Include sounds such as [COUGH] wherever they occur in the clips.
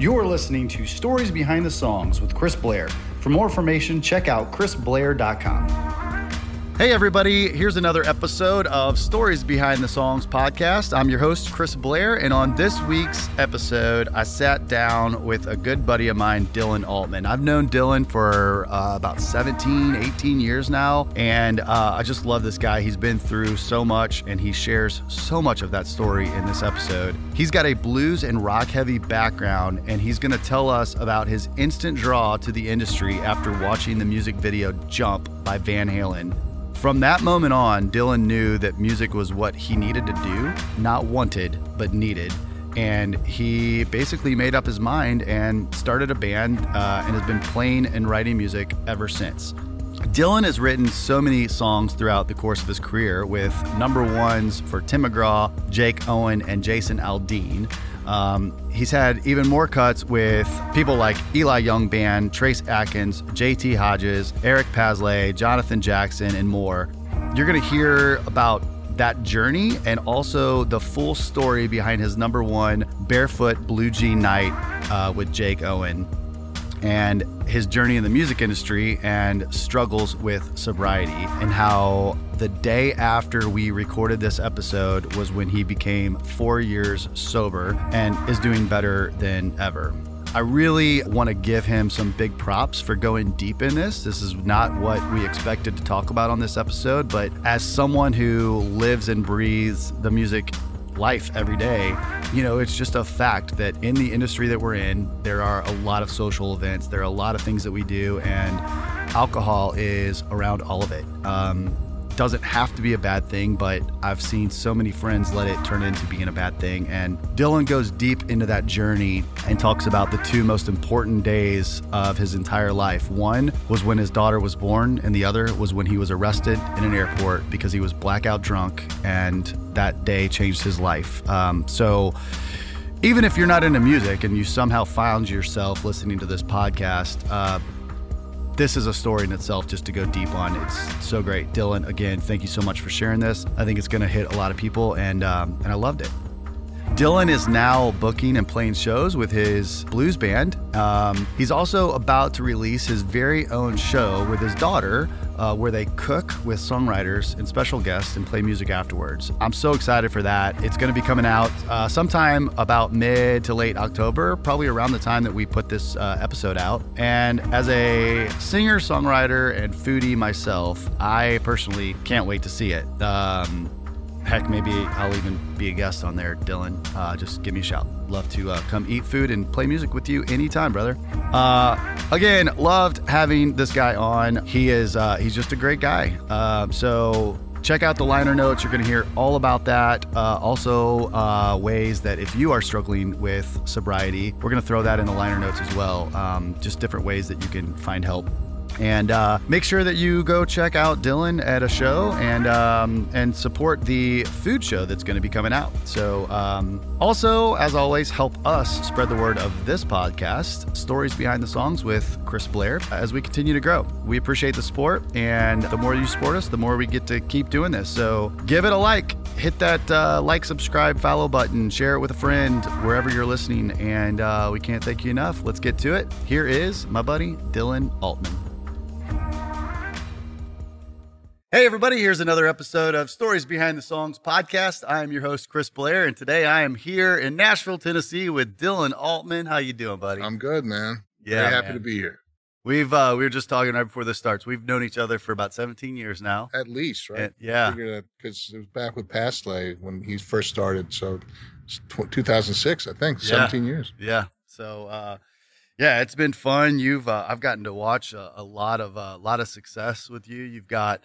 You're listening to Stories Behind the Songs with Chris Blair. For more information, check out chrisblair.com. Hey, everybody, here's another episode of Stories Behind the Songs podcast. I'm your host, Chris Blair, and on this week's episode, I sat down with a good buddy of mine, Dylan Altman. I've known Dylan for uh, about 17, 18 years now, and uh, I just love this guy. He's been through so much, and he shares so much of that story in this episode. He's got a blues and rock heavy background, and he's going to tell us about his instant draw to the industry after watching the music video Jump by Van Halen. From that moment on, Dylan knew that music was what he needed to do, not wanted, but needed. And he basically made up his mind and started a band uh, and has been playing and writing music ever since. Dylan has written so many songs throughout the course of his career with number ones for Tim McGraw, Jake Owen, and Jason Aldean. Um, he's had even more cuts with people like Eli Young Band, Trace Adkins, JT Hodges, Eric Paslay, Jonathan Jackson, and more. You're going to hear about that journey and also the full story behind his number one Barefoot Blue Jean Night uh, with Jake Owen and his journey in the music industry and struggles with sobriety, and how the day after we recorded this episode was when he became four years sober and is doing better than ever. I really want to give him some big props for going deep in this. This is not what we expected to talk about on this episode, but as someone who lives and breathes the music life every day, you know, it's just a fact that in the industry that we're in, there are a lot of social events, there are a lot of things that we do, and alcohol is around all of it. Um, doesn't have to be a bad thing, but I've seen so many friends let it turn into being a bad thing. And Dylan goes deep into that journey and talks about the two most important days of his entire life. One was when his daughter was born, and the other was when he was arrested in an airport because he was blackout drunk, and that day changed his life. Um, so, even if you're not into music and you somehow found yourself listening to this podcast, uh, this is a story in itself just to go deep on. It's so great. Dylan, again, thank you so much for sharing this. I think it's going to hit a lot of people, and, um, and I loved it. Dylan is now booking and playing shows with his blues band. Um, he's also about to release his very own show with his daughter, uh, where they cook with songwriters and special guests and play music afterwards. I'm so excited for that. It's going to be coming out uh, sometime about mid to late October, probably around the time that we put this uh, episode out. And as a singer, songwriter, and foodie myself, I personally can't wait to see it. Um, heck, maybe I'll even be a guest on there, Dylan. Uh, just give me a shout. Love to uh, come eat food and play music with you anytime, brother. Uh, again, loved having this guy on. He is uh, he's just a great guy. Um, so check out the liner notes. You're going to hear all about that. Uh, also, uh, ways that if you are struggling with sobriety, we're going to throw that in the liner notes as well. Um, just different ways that you can find help and uh, make sure that you go check out Dylan at a show and um, and support the food show that's going to be coming out. So um, also, as always, help us spread the word of this podcast, Stories Behind the Songs with Chris Blair, as we continue to grow. We appreciate the support, and the more you support us, the more we get to keep doing this. So give it a like, hit that uh, like, subscribe, follow button, share it with a friend wherever you're listening, and uh, we can't thank you enough. Let's get to it. Here is my buddy Dylan Altman. Hey, everybody, here's another episode of Stories Behind the Songs podcast. I am your host, Chris Blair, and today I am here in Nashville, Tennessee with Dylan Altman. How you doing, buddy? I'm good, man. Yeah, Very happy man. to be here. We've uh, we were just talking right before this starts. We've known each other for about 17 years now. At least, right? And- yeah. Because it was back with Paslay when he first started. So 2006, I think. Yeah. 17 years. Yeah. So uh, yeah, it's been fun. You've uh, I've gotten to watch a, a lot of a lot of success with you. You've got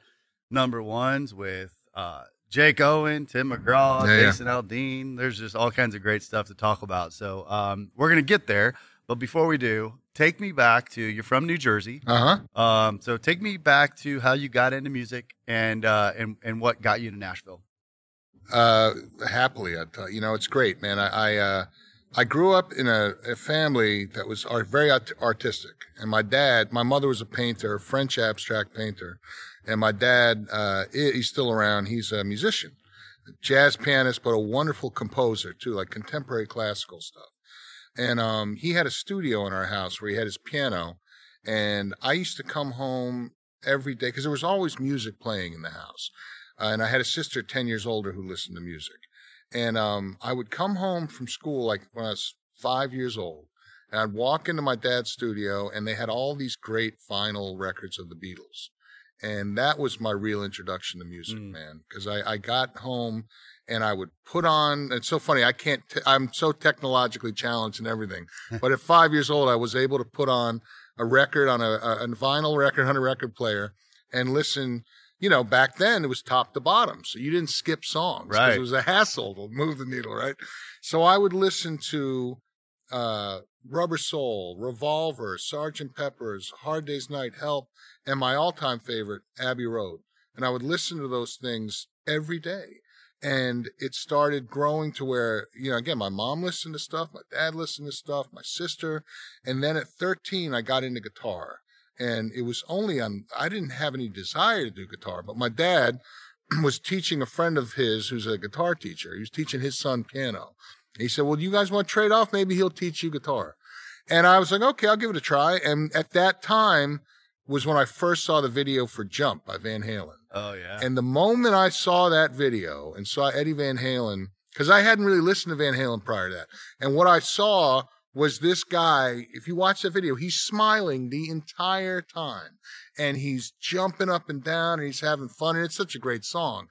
number ones with uh, Jake Owen, Tim McGraw, Yeah, yeah. Jason Aldean. There's just all kinds of great stuff to talk about. So um, we're gonna get there, but before we do, take me back to you're from New Jersey. Uh huh. Um, so take me back to how you got into music and uh, and and what got you to Nashville. Uh, happily, I tell you know, it's great, man. I, I, uh, I grew up in a, a family that was art, very art- artistic. And my dad, my mother was a painter, a French abstract painter. And my dad, uh, he's still around. He's a musician, jazz pianist, but a wonderful composer too, like contemporary classical stuff. And um, he had a studio in our house where he had his piano. And I used to come home every day because there was always music playing in the house. Uh, and I had a sister 10 years older who listened to music. And um, I would come home from school like when I was five years old. And I'd walk into my dad's studio, and they had all these great vinyl records of the Beatles. And that was my real introduction to music, Mm. man. Because I, I got home and I would put on. It's so funny. I can't. T- I'm so technologically challenged and everything. [LAUGHS] but at five years old, I was able to put on a record on a, a, a vinyl record on a record player and listen. You know, back then it was top to bottom, so you didn't skip songs. Right. It was a hassle to move the needle, right? So I would listen to uh, Rubber Soul, Revolver, Sergeant Pepper's, Hard Day's Night, Help, and my all-time favorite, Abbey Road. And I would listen to those things every day. And it started growing to where, you know, again, my mom listened to stuff, my dad listened to stuff, my sister. And then at 13, I got into guitar. And it was only on, I didn't have any desire to do guitar, but my dad [CLEARS THROAT] was teaching a friend of his who's a guitar teacher. He was teaching his son piano. He said, Well, you guys want to trade off? Maybe he'll teach you guitar. And I was like, Okay, I'll give it a try. And at that time was when I first saw the video for Jump by Van Halen. Oh yeah. And the moment I saw that video and saw Eddie Van Halen, because I hadn't really listened to Van Halen prior to that, and what I saw was this guy, if you watch that video, he's smiling the entire time and he's jumping up and down and he's having fun. And it's such a great song.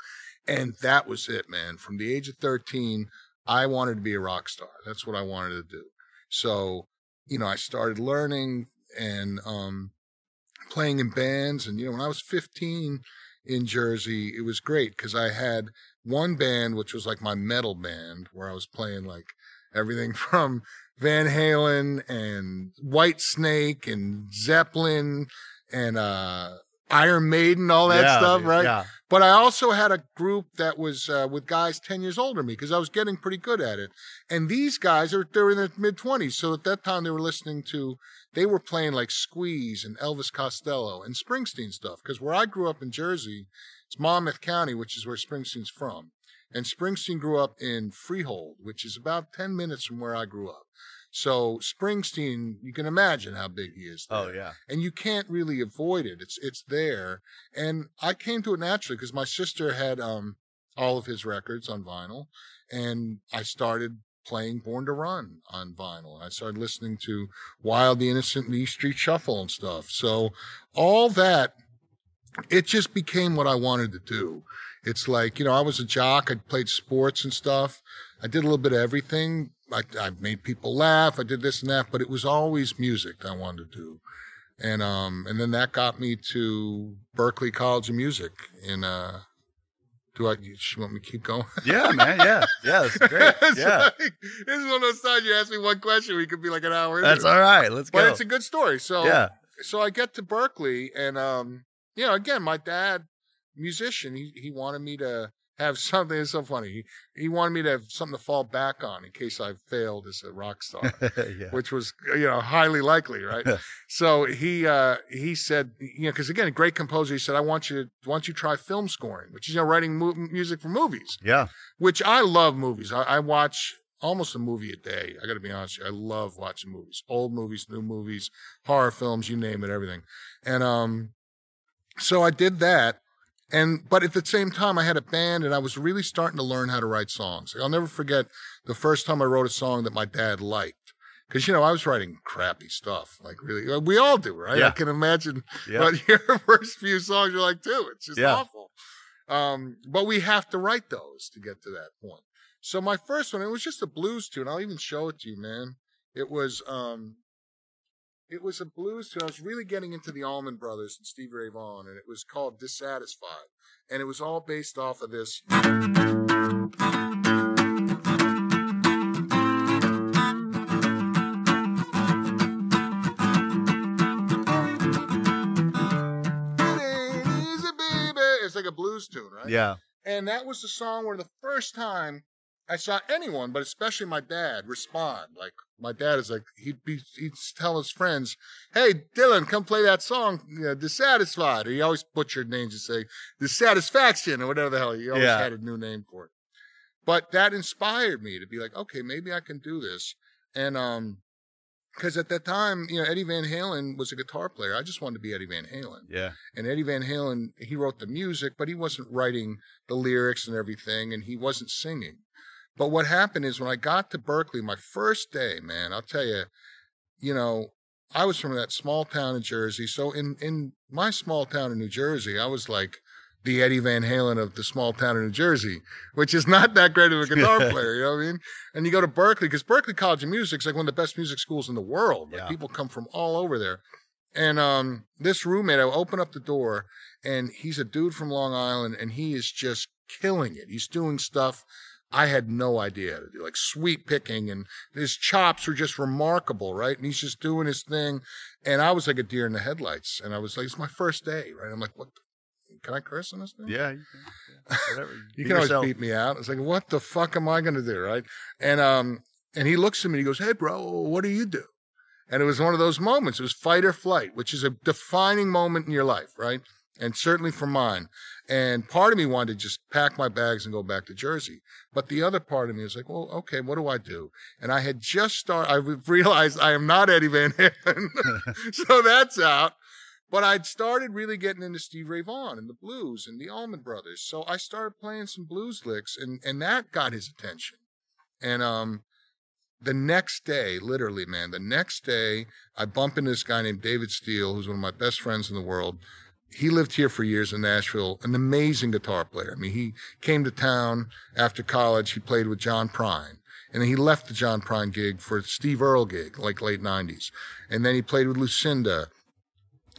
And that was it, man. From the age of 13, I wanted to be a rock star. That's what I wanted to do. So, you know, I started learning and um, playing in bands. And, you know, when I was 15 in Jersey, it was great because I had one band, which was like my metal band, where I was playing like everything [LAUGHS] from Van Halen and Whitesnake and Zeppelin and uh, Iron Maiden, all that Yeah, stuff, right? Yeah. But I also had a group that was uh, with guys 10 years older than me because I was getting pretty good at it. And these guys are they're in their mid 20s. So at that time they were listening to they were playing like Squeeze and Elvis Costello and Springsteen stuff because where I grew up in Jersey, it's Monmouth County, which is where Springsteen's from. And Springsteen grew up in Freehold, which is about 10 minutes from where I grew up. So Springsteen, you can imagine how big he is. There Oh yeah. and you can't really avoid it. It's it's there, and I came to it naturally because my sister had um all of his records on vinyl, and I started playing Born to Run on vinyl. I started listening to Wild the Innocent and the East Street Shuffle and stuff. So all that, it just became what I wanted to do. It's like you know I was a jock. I played sports and stuff. I did a little bit of everything. I, I made people laugh. I did this and that, but it was always music that I wanted to do. And um and then that got me to Berklee College of Music in uh do I you you want me to keep going? Yeah, man. Yeah. Yeah. That's [LAUGHS] great. It's Yeah. like- this is one of those times you ask me one question, we could be like an hour. That's all right. Let's But go. But it's a good story. So Yeah. so I get to Berklee and um you know again my dad musician he he wanted me to have something it's so funny he, he wanted me to have something to fall back on in case I failed as a rock star [LAUGHS] yeah. which was you know highly likely right [LAUGHS] so he uh he said you know because again a great composer he said I want you to why don't you try film scoring which is you know writing mu- music for movies Yeah. which I love movies. I, I watch almost a movie a day. I got to be honest with you. I love watching movies, old movies, new movies, horror films, you name it, everything. And um, so I did that. And but at the same time, I had a band, and I was really starting to learn how to write songs. I'll never forget the first time I wrote a song that my dad liked. Because you know I was writing crappy stuff, like really. We all do, right? Yeah. I can imagine Yeah. but [LAUGHS] your first few songs, you're like, dude, it's just Yeah. awful. Um, but we have to write those to get to that point. So my first one, it was just a blues tune. I'll even show it to you, man. It was, um, it was a blues tune. I was really getting into the Allman Brothers and Stevie Ray Vaughan, and it was called Dissatisfied. And it was all based off of this. It ain't easy, baby. It's like a blues tune, right? Yeah. And that was the song where the first time I saw anyone, but especially my dad, respond. Like my dad is like he'd be he'd tell his friends, "Hey, Dylan, come play that song, you know, Dissatisfied." Or he always butchered names and say Dissatisfaction or whatever the hell. He always Yeah. had a new name for it. But that inspired me to be like, okay, maybe I can do this. And um, because at that time, you know, Eddie Van Halen was a guitar player. I just wanted to be Eddie Van Halen. Yeah. And Eddie Van Halen, he wrote the music, but he wasn't writing the lyrics and everything, and he wasn't singing. But what happened is when I got to Berklee, my first day, man, I'll tell you, you know, I was from that small town in Jersey. So in, in my small town in New Jersey, I was like the Eddie Van Halen of the small town in New Jersey, which is not that great of a [LAUGHS] guitar player. You know what I mean? And you go to Berklee because Berklee College of Music is like one of the best music schools in the world. Like Yeah. people come from all over there. And um, this roommate, I open up the door, and he's a dude from Long Island, and he is just killing it. He's doing stuff I had no idea how to do, like sweep picking, and his chops are just remarkable, right? And he's just doing his thing. And I was like a deer in the headlights, and I was like, it's my first day, right? I'm like, what? the- Can I curse on this thing? Yeah. You can, yeah. You [LAUGHS] can always beat me out. It's like, what the fuck am I going to do, right? And um, and he looks at me and he goes, "Hey, bro, what do you do?" And it was one of those moments. It was fight or flight, which is a defining moment in your life, right? And certainly for mine. And part of me wanted to just pack my bags and go back to Jersey, but the other part of me was like, "Well, okay, what do I do?" And I had just started. I realized I am not Eddie Van Halen, [LAUGHS] [LAUGHS] so that's out. But I'd started really getting into Steve Ray Vaughan and the blues and the Allman Brothers. So I started playing some blues licks and, and that got his attention. And um the next day, literally, man, the next day, I bump into this guy named David Steele, who's one of my best friends in the world. He lived here for years in Nashville, an amazing guitar player. I mean, he came to town after college. He played with John Prine. And then he left the John Prine gig for Steve Earle gig, like late 90s. And then he played with Lucinda.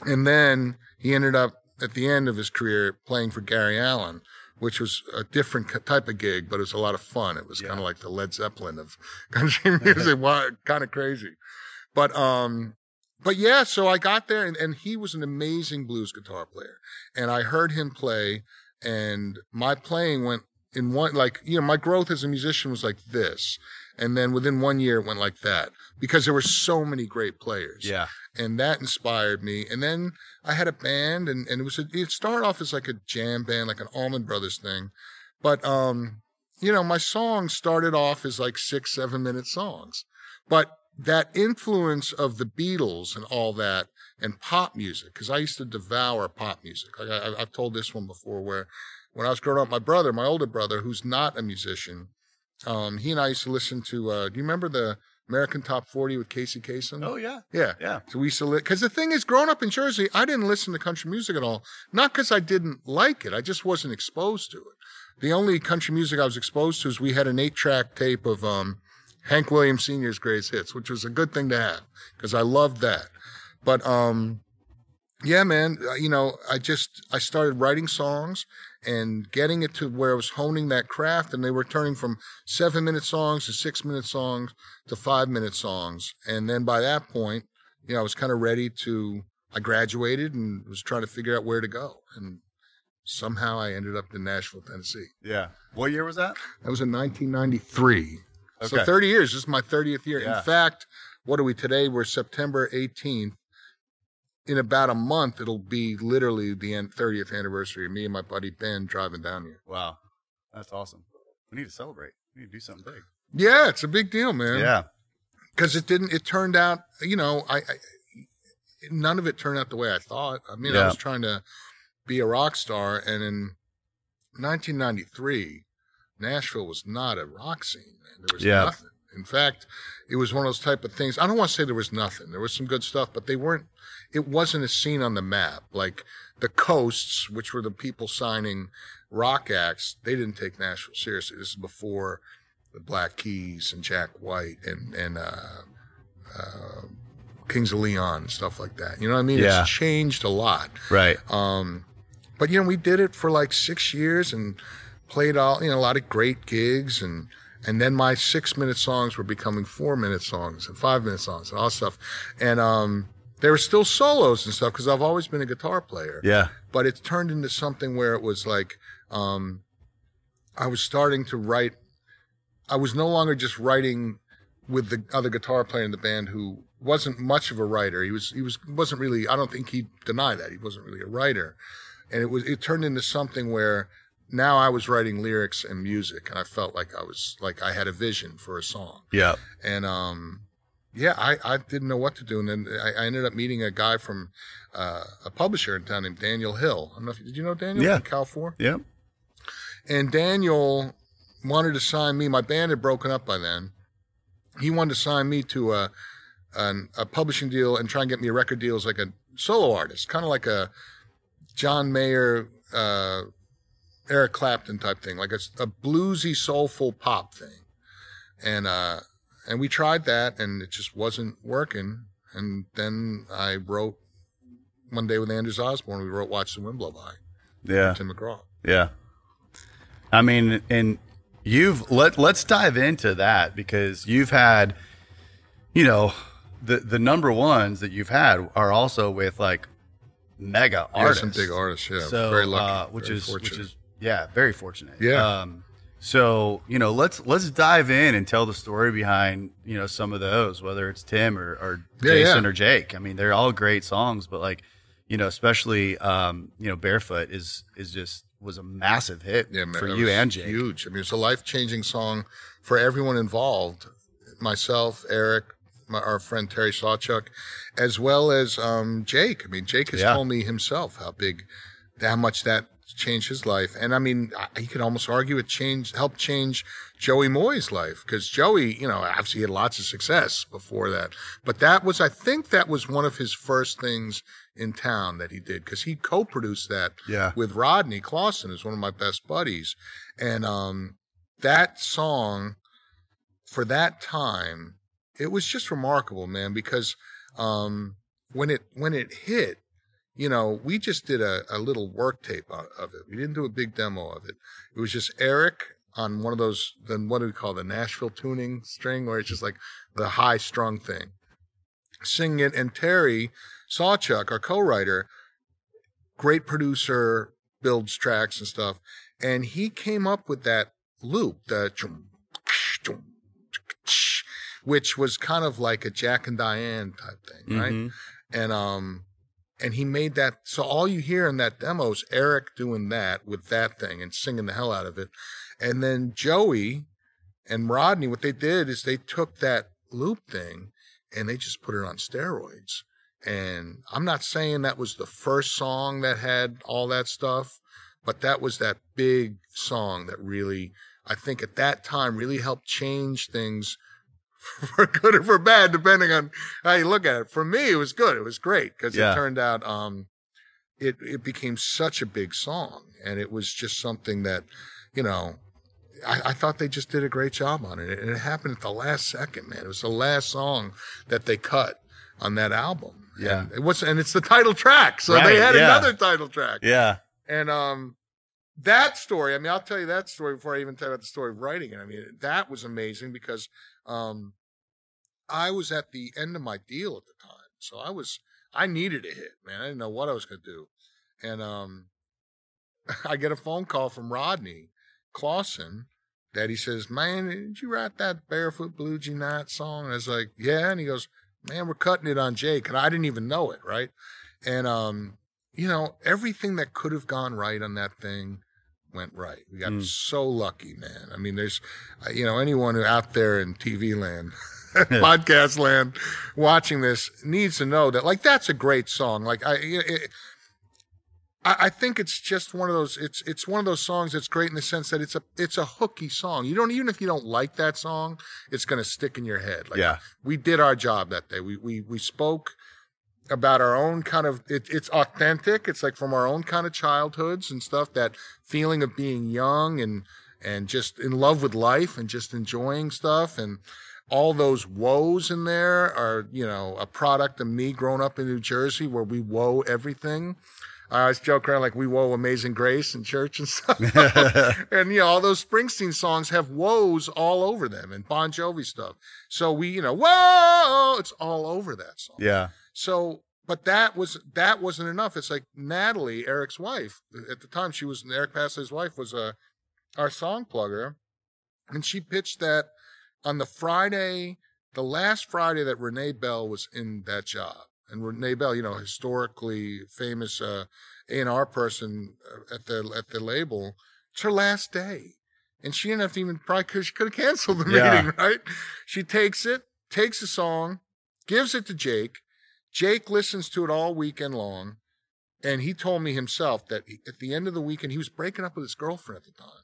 And then he ended up at the end of his career playing for Gary Allan, which was a different type of gig, but it was a lot of fun. It was Yeah. kind of like the Led Zeppelin of [LAUGHS] country music, [LAUGHS] kind of crazy. But, um, but yeah, so I got there and, and he was an amazing blues guitar player. And I heard him play and my playing went in one, like, you know, my growth as a musician was like this. And then within one year, it went like that because there were so many great players Yeah. and that inspired me. And then I had a band, and, and it was a, it started off as like a jam band, like an Allman Brothers thing, but um, you know, my songs started off as like six, seven minute songs, but that influence of the Beatles and all that, and pop music, because I used to devour pop music. Like I, I've told this one before, where when I was growing up, my brother, my older brother, who's not a musician, um, he and I used to listen to. Uh, do you remember the American Top 40 with Casey Kasem? Oh yeah. yeah. Yeah. So we used to because the thing is, growing up in Jersey, I didn't listen to country music at all. Not because I didn't like it, I just wasn't exposed to it. The only country music I was exposed to is we had an eight-track tape of um, Hank Williams Sr.'s greatest hits, which was a good thing to have because I loved that. But um, yeah, man, uh, you know, I just I started writing songs and getting it to where I was honing that craft, and they were turning from seven-minute songs to six-minute songs to five-minute songs, and then by that point you know, I was kind of ready to, I graduated and was trying to figure out where to go. And somehow I ended up in Nashville, Tennessee. Yeah. What year was that? That was in 1993. So 30 years. This is my 30th year. Yeah. In fact, what are we today? We're September 18th. In about a month, it'll be literally the 30th anniversary of me and my buddy Ben driving down here. Wow. That's awesome. We need to celebrate. We need to do something big. Yeah, it's a big deal, man. Yeah. because it didn't it turned out you know I, I none of it turned out the way i thought i mean i was trying to be a rock star and in 1993 nashville was not a rock scene man. there was Yeah. nothing in fact it was one of those type of things i don't want to say there was nothing there was some good stuff but they weren't it wasn't a scene on the map like the coasts which were the people signing rock acts they didn't take nashville seriously this is before the Black Keys and Jack White and and uh, uh, Kings of Leon and stuff like that. You know what I mean? Yeah. It's changed a lot. Right. Um, but you know, we did it for like six years and played all you know a lot of great gigs and and then my six minute songs were becoming four minute songs and five minute songs and all stuff. And um, there were still solos and stuff because I've always been a guitar player Yeah. but it turned into something where it was like um, I was starting to write. I was no longer just writing with the other guitar player in the band who wasn't much of a writer. He was he was wasn't really. I don't think he denied that he wasn't really a writer, and it was it turned into something where now I was writing lyrics and music, and I felt like I was like I had a vision for a song. Yeah. And um, yeah, I, I didn't know what to do, and then I, I ended up meeting a guy from uh, a publisher in town named Daniel Hill. I don't know if did you know Daniel? Yeah. From Cal Four. Yeah. And Daniel wanted to sign me. My band had broken up by then. He wanted to sign me to a an, a publishing deal and try and get me a record deal as like a solo artist, kind of like a John Mayer, uh, Eric Clapton type thing, like a, a bluesy, soulful pop thing. And uh, and we tried that, and it just wasn't working. And then I wrote one day with Anders Osborne. We wrote "Watch the Wind Blow By." Yeah. Tim McGraw. Yeah. I mean, and you've let let's dive into that because you've had, you know, the the number ones that you've had are also with like mega Yeah, artists. some big artists. Yeah, so very lucky. uh, which very is fortunate. which is yeah, very fortunate. Yeah. Um, so you know, let's let's dive in and tell the story behind you know some of those, whether it's Tim or, or Yeah, Jason yeah. or Jake. I mean, they're all great songs, but like you know, especially um, you know, Barefoot is is just was a massive hit Yeah, man, for you and Jake. Huge. I mean, it's a life changing song for everyone involved. Myself, Eric, my, our friend Terry Sawchuk, as well as um, Jake. I mean, Jake has Yeah. told me himself how big, how much that changed his life. And I mean, he could almost argue it changed, helped change Joey Moi's life because Joey, you know, obviously had lots of success before that. But that was, I think, that was one of his first things in town that he did because he co-produced that Yeah. with Rodney Clawson, who's one of my best buddies. And um, that song, for that time, it was just remarkable, man, because um, when it when it hit, you know, we just did a, a little work tape of it. We didn't do a big demo of it. It was just Eric on one of those, then what do we call the Nashville tuning string, where it's just like the high strung thing, singing it, and Terry Sawchuk, our co-writer, great producer, builds tracks and stuff. And he came up with that loop, the chum, chum, which was kind of like a Jack and Diane type thing, right? Mhm. And um and he made that so all you hear in that demo is Eric doing that with that thing and singing the hell out of it. And then Joey and Rodney, what they did is they took that loop thing and they just put it on steroids. And I'm not saying that was the first song that had all that stuff, but that was that big song that really, I think at that time really helped change things [LAUGHS] for good or for bad, depending on how you look at it. For me, it was good. It was great because Yeah. it turned out, um, it, it became such a big song and it was just something that, you know, I, I thought they just did a great job on it. And it happened at the last second, man. It was the last song that they cut on that album. Yeah. And it was, and it's the title track. So Right, they had yeah. another title track. Yeah. And um, that story, I mean, I'll tell you that story before I even tell you about the story of writing it. I mean, that was amazing because um, I was at the end of my deal at the time. So I was, I needed a hit, man. I didn't know what I was going to do. And um, [LAUGHS] I get a phone call from Rodney Clawson that he says, Man, did you write that Barefoot Blue Jean Night song? And I was like, Yeah. And he goes, Man, we're cutting it on Jake. And I didn't even know it, right? And um, you know, everything that could have gone right on that thing went right. We got Mm. so lucky, man. I mean, there's, uh, you know, anyone who out there in TV land, [LAUGHS] podcast land, watching this needs to know that, like, that's a great song. Like, I, it, I, I think it's just one of those. It's it's one of those songs that's great in the sense that it's a it's a hooky song. You don't even if you don't like that song, it's gonna stick in your head. Like, Yeah. we did our job that day. We we we spoke about our own kind of it, it's authentic. It's like from our own kind of childhoods and stuff. That feeling of being young and and just in love with life and just enjoying stuff and all those woes in there are you know a product of me growing up in New Jersey where we woe everything. I always joke around like we woe Amazing Grace in church and stuff. [LAUGHS] and you know, all those Springsteen songs have woes all over them and Bon Jovi stuff. So we, you know, whoa, it's all over that song. Yeah. So, but that was that wasn't enough. It's like Natalie, Eric's wife, at the time she was Eric Paslay's wife was a our song plugger, and she pitched that on the Friday, the last Friday that Renee Bell was in that job. And Renee Bell, you know, historically famous uh, A&R person uh, at the at the label, It's her last day. And she didn't have to even probably because she could have canceled the [LAUGHS] Yeah. meeting, right? She takes it, takes the song, gives it to Jake. Jake listens to it all weekend long. And he told me himself that at the end of the weekend, he was breaking up with his girlfriend at the time.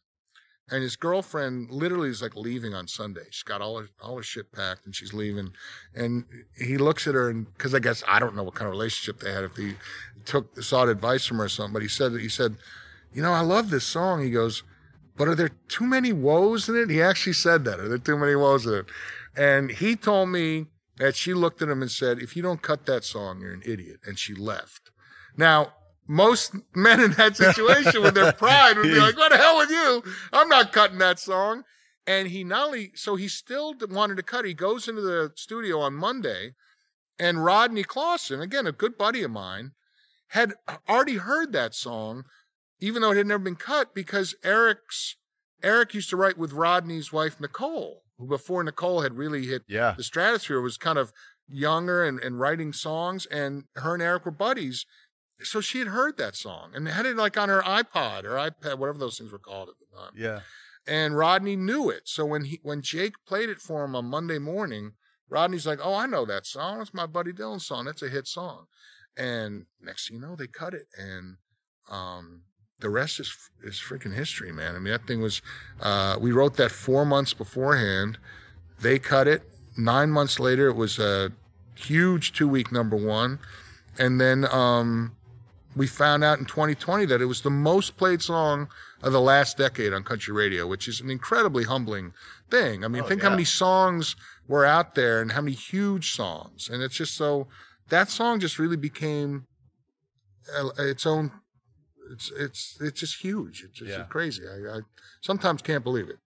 And his girlfriend literally is like leaving on Sunday. She's got all her, all her shit packed and she's leaving. And he looks at her and, cause I guess I don't know what kind of relationship they had if he took, sought advice from her or something, but he said, he said, you know, I love this song. He goes, but are there too many woes in it? He actually said that. Are there too many woes in it? And he told me that she looked at him and said, if you don't cut that song, you're an idiot. And she left. Now, most [LAUGHS] men in that situation with their pride would be [LAUGHS] like, what the hell with you? I'm not cutting that song. And he not only, so he still wanted to cut. He goes into the studio on Monday and Rodney Clawson, again, a good buddy of mine, had already heard that song, even though it had never been cut because Eric's, Eric used to write with Rodney's wife, Nicole, who before Nicole had really hit Yeah. the stratosphere was kind of younger and, and writing songs and her and Eric were buddies. So she had heard that song and had it like on her iPod or iPad, whatever those things were called at the time. Yeah. And Rodney knew it. So when he, when Jake played it for him on Monday morning, Rodney's like, Oh, I know that song. It's my buddy Dylan song. That's a hit song. And next thing you know, they cut it. And, um, the rest is is freaking history, man. I mean, that thing was. Uh, we wrote that four months beforehand. They cut it. Nine months later, it was a huge two week number one, and then um, we found out in 2020 that it was the most played song of the last decade on country radio, which is an incredibly humbling thing. I mean, Oh, think yeah. how many songs were out there and how many huge songs, and it's just so that song just really became uh, its own it's it's it's just huge. It's just Yeah. crazy. I, I sometimes can't believe it.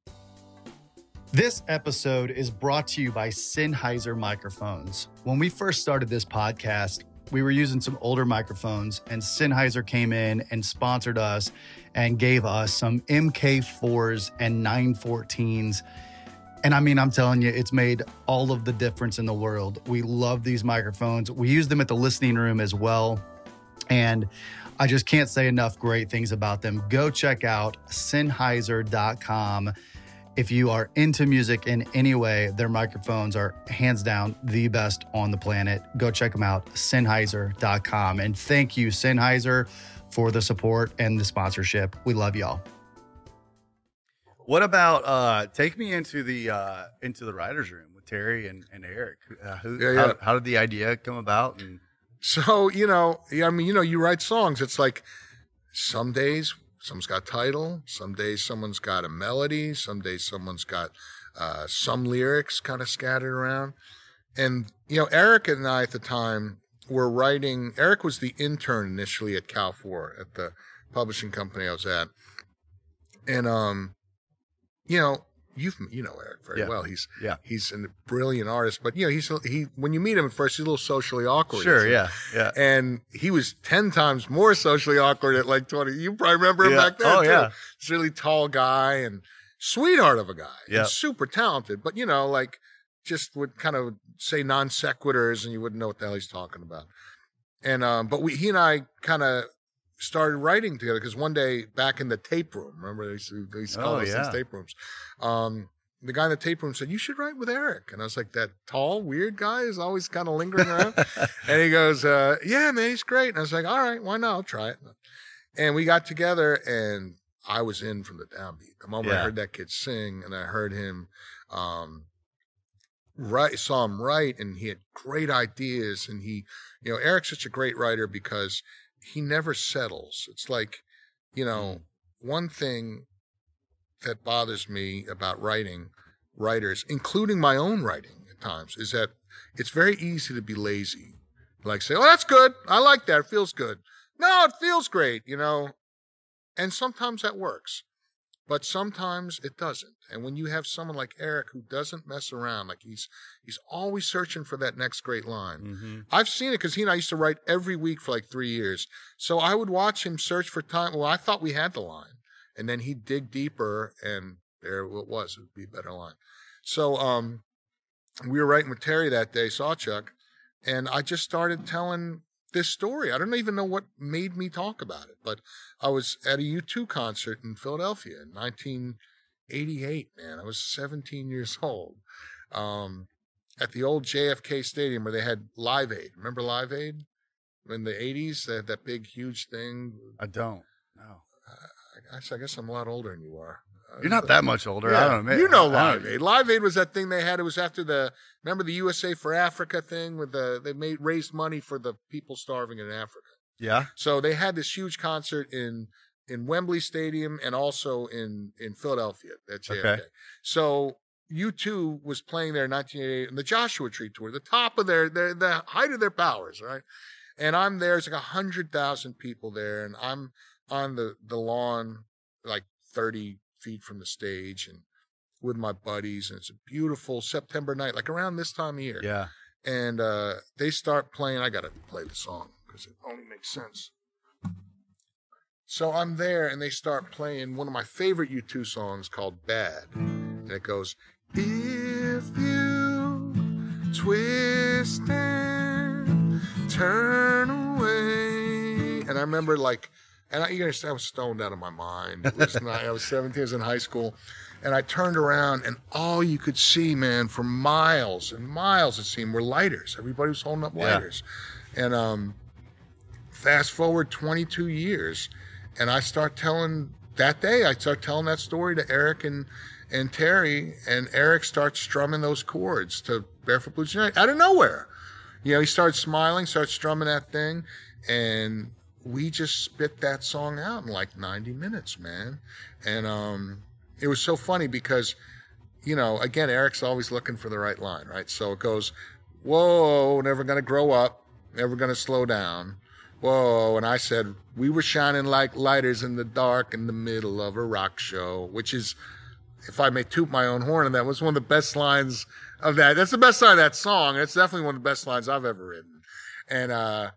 This episode is brought to you by Sennheiser microphones. When we first started this podcast, we were using some older microphones, and Sennheiser came in and sponsored us and gave us some MK4s and 914s. And I mean, I'm telling you, it's made all of the difference in the world. We love these microphones. We use them at the listening room as well. And I just can't say enough great things about them. Go check out Sennheiser.com. If you are into music in any way, their microphones are hands down the best on the planet. Go check them out, Sennheiser.com. And thank you, Sennheiser, for the support and the sponsorship. We love y'all. What about uh take me into the uh into the writers room with Terry and, and Eric? Uh, who Yeah, How, yeah. how did the idea come about? And So you know, I mean, you know, you write songs. It's like some days someone's got title, some days someone's got a melody, some days someone's got uh, some lyrics kind of scattered around. And you know, Eric and I at the time were writing. Eric was the intern initially at Cal Four at the publishing company I was at, and um, you know, you've you know Eric very Yeah. well. He's Yeah. he's a brilliant artist, but you know, he's he when you meet him at first, he's a little socially awkward. sure, yeah, yeah. and he was 10 times more socially awkward at like 20. You probably remember him Yeah. back then. Oh, too. yeah. This really tall guy and sweetheart of a guy. Yeah. super talented, but you know, like just would kind of say non sequiturs and you wouldn't know what the hell he's talking about. And, um, but we, he and I kind of started writing together because one day back in the tape room, remember they used to, they used to call Oh, those yeah. things tape rooms. Um, the guy in the tape room said, You should write with Eric. And I was like, That tall, weird guy is always kind of lingering around. [LAUGHS] and he goes, uh, Yeah, man, he's great. And I was like, All right, why not? I'll try it. And we got together and I was in from the downbeat. The moment I heard that kid sing and I heard him, um, write, saw him write and he had great ideas. And he, you know, Eric's such a great writer because he never settles. It's like, you know, mm-hmm. one thing that bothers me about writing writers, including my own writing at times, is that it's very easy to be lazy. Like say, oh, that's good. I like that. It feels good. No, it feels great, you know. And sometimes that works, but sometimes it doesn't. And when you have someone like Eric who doesn't mess around, like he's he's always searching for that next great line. Mm-hmm. I've seen it because he and I used to write every week for like three years. So I would watch him search for time. Well, I thought we had the line, and then he'd dig deeper, and there it was. It would be a better line. So um, we were writing with Terry that day, Sawchuk, and I just started telling this story. I don't even know what made me talk about it, but I was at a U2 concert in Philadelphia in 1988, man. I was 17 years [LAUGHS] old. Um, at the old JFK Stadium where they had Live Aid. Remember Live Aid? In the 80s, they had that big, huge thing. I don't. No. I guess, I guess I'm a lot older than you are. You're not that much older. I don't know. You know Live Aid. Live Aid was that thing they had. It was after the remember the USA for Africa thing with the they made raised money for the people starving in Africa. Yeah. So they had this huge concert in in Wembley Stadium and also in in Philadelphia at JFK. Okay. So U2 was playing there in 1988 in the Joshua Tree tour, the top of their, their the height of their powers, right? And I'm there. It's like a hundred thousand people there, and I'm on the the lawn, like 30 feet from the stage, and with my buddies, and it's a beautiful September night, like around this time of year. Yeah. And uh, they start playing. I gotta play the song because it only makes sense. So I'm there, and they start playing one of my favorite U2 songs called "Bad," and it goes, "If you twist and turn away," and I remember like, and I, you understand, I was stoned out of my mind. It was not, I was 17, I was in high school, and I turned around, and all you could see, man, for miles and miles, it seemed, were lighters. Everybody was holding up Yeah. lighters, and um, fast forward 22 years and I start telling that day I start telling that story to Eric and and Terry and Eric starts strumming those chords to Barefoot Blue Jean Night out of nowhere. You know, he starts smiling, starts strumming that thing, and we just spit that song out in like 90 minutes, man. And um it was so funny because you know, again, Eric's always looking for the right line, right? So it goes, Whoa, never gonna grow up, never gonna slow down. Whoa, and I said, we were shining like lighters in the dark in the middle of a rock show, which is, if I may toot my own horn, and that was one of the best lines of that. That's the best line of that song. It's definitely one of the best lines I've ever written. And, uh,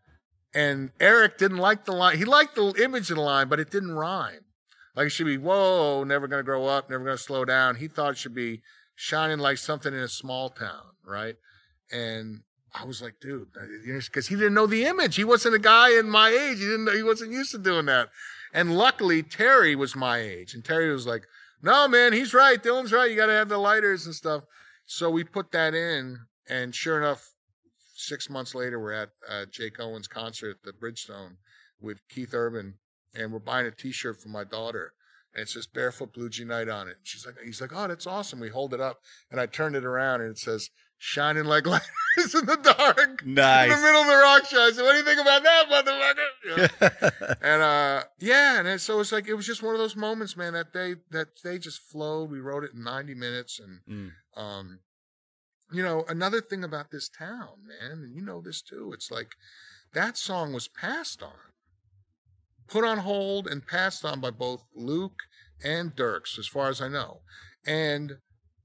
and Eric didn't like the line. He liked the image of the line, but it didn't rhyme. Like it should be, whoa, never gonna grow up, never gonna slow down. He thought it should be shining like something in a small town, right? And I was like, dude, because he didn't know the image. He wasn't a guy in my age. He didn't know, he wasn't used to doing that. And luckily, Terry was my age. And Terry was like, no, man, he's right. Dylan's right. You got to have the lighters and stuff. So we put that in. And sure enough, six months later, we're at uh, Jake Owen's concert at the Bridgestone with Keith Urban. And we're buying a t shirt for my daughter. And it says Barefoot Blue Jean Night on it. And She's like, he's like, oh, that's awesome. We hold it up. And I turned it around and it says, shining like [LAUGHS] lighters in the dark. In the middle of the rock show. I said, what do you think about that, motherfucker? [LAUGHS] And uh, yeah, and so it's like it was just one of those moments, man. That day, that day just flowed. We wrote it in ninety minutes, and Mm. um, you know, another thing about this town, man, and you know this too. It's like that song was passed on, put on hold, and passed on by both Luke and Dierks, as far as I know, and.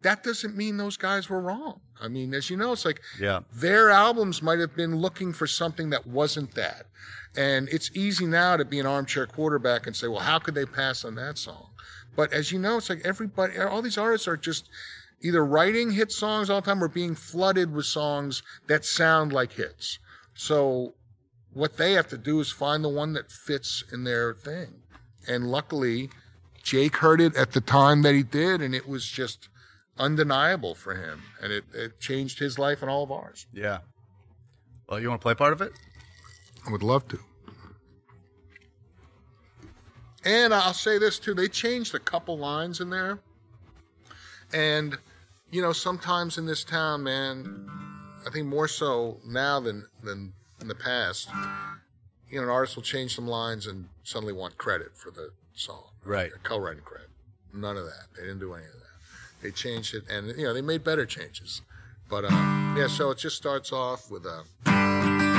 That doesn't mean those guys were wrong. I mean, as you know, it's like yeah. their albums might have been looking for something that wasn't that. And it's easy now to be an armchair quarterback and say, well, how could they pass on that song? But as you know, it's like everybody, all these artists are just either writing hit songs all the time or being flooded with songs that sound like hits. So what they have to do is find the one that fits in their thing. And luckily, Jake heard it at the time that he did, and it was just undeniable for him. And it, it changed his life and all of ours. Yeah. Well, you want to play part of it? I would love to. And I'll say this too: they changed a couple lines in there, and you know, sometimes in this town, man, I think more so now than than in the past. You know, an artist will change some lines and suddenly want credit for the song, Right. Or co-writing credit. None of that. They didn't do any of that. They changed it, and you know, they made better changes. But uh, yeah, so it just starts off with a.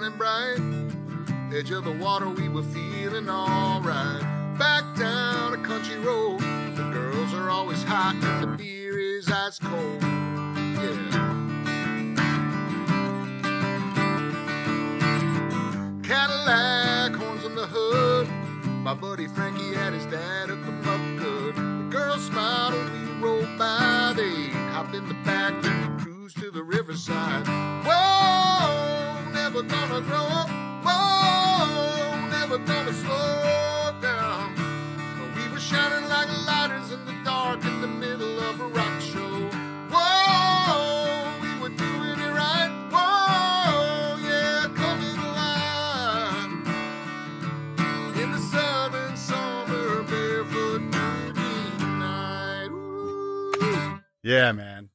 shining bright. Edge of the water, we were feeling alright. Back down a country road, the girls are always hot and the beer is ice cold. Yeah. Cadillac, horns in the hood. My buddy Frankie had his dad hook the up good. The girls smiled when we rolled by. They hopped in the back and cruised to the riverside. Whoa! Never gonna grow up. Whoa, never gonna slow down. We were shining like lighters in the dark in the middle of a rock show. Whoa, we were doing it right. Whoa, yeah, coming alive in the southern summer, barefoot night. Ooh. Yeah, man.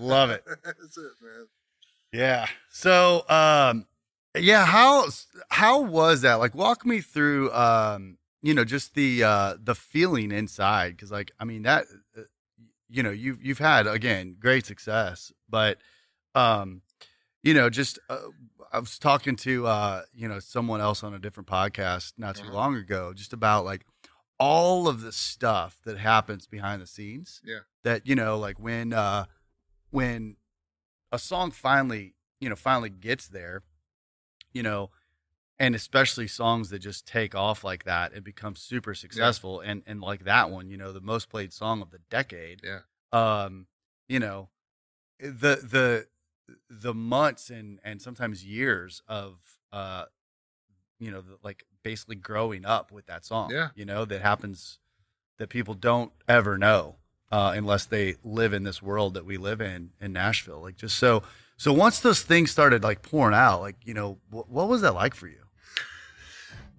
Love it. [LAUGHS] That's it, man. Yeah. So, um, yeah, how how was that? Like, walk me through, um, you know, just the uh, the feeling inside, because, like, I mean, that, uh, you know, you've you've had again great success, but, um, you know, just uh, I was talking to uh, you know someone else on a different podcast not too Uh-huh. long ago, just about like all of the stuff that happens behind the scenes. Yeah. That you know, like when uh, when a song finally, you know, finally gets there, you know, and especially songs that just take off like that and become super successful and and like that one, you know, the most played song of the decade. Yeah. Um, you know, the the the months and and sometimes years of uh you know, the, like basically growing up with that song. Yeah. You know, that happens that people don't ever know uh, unless they live in this world that we live in in Nashville. Like just so so once those things started like pouring out, like you know, wh- what was that like for you?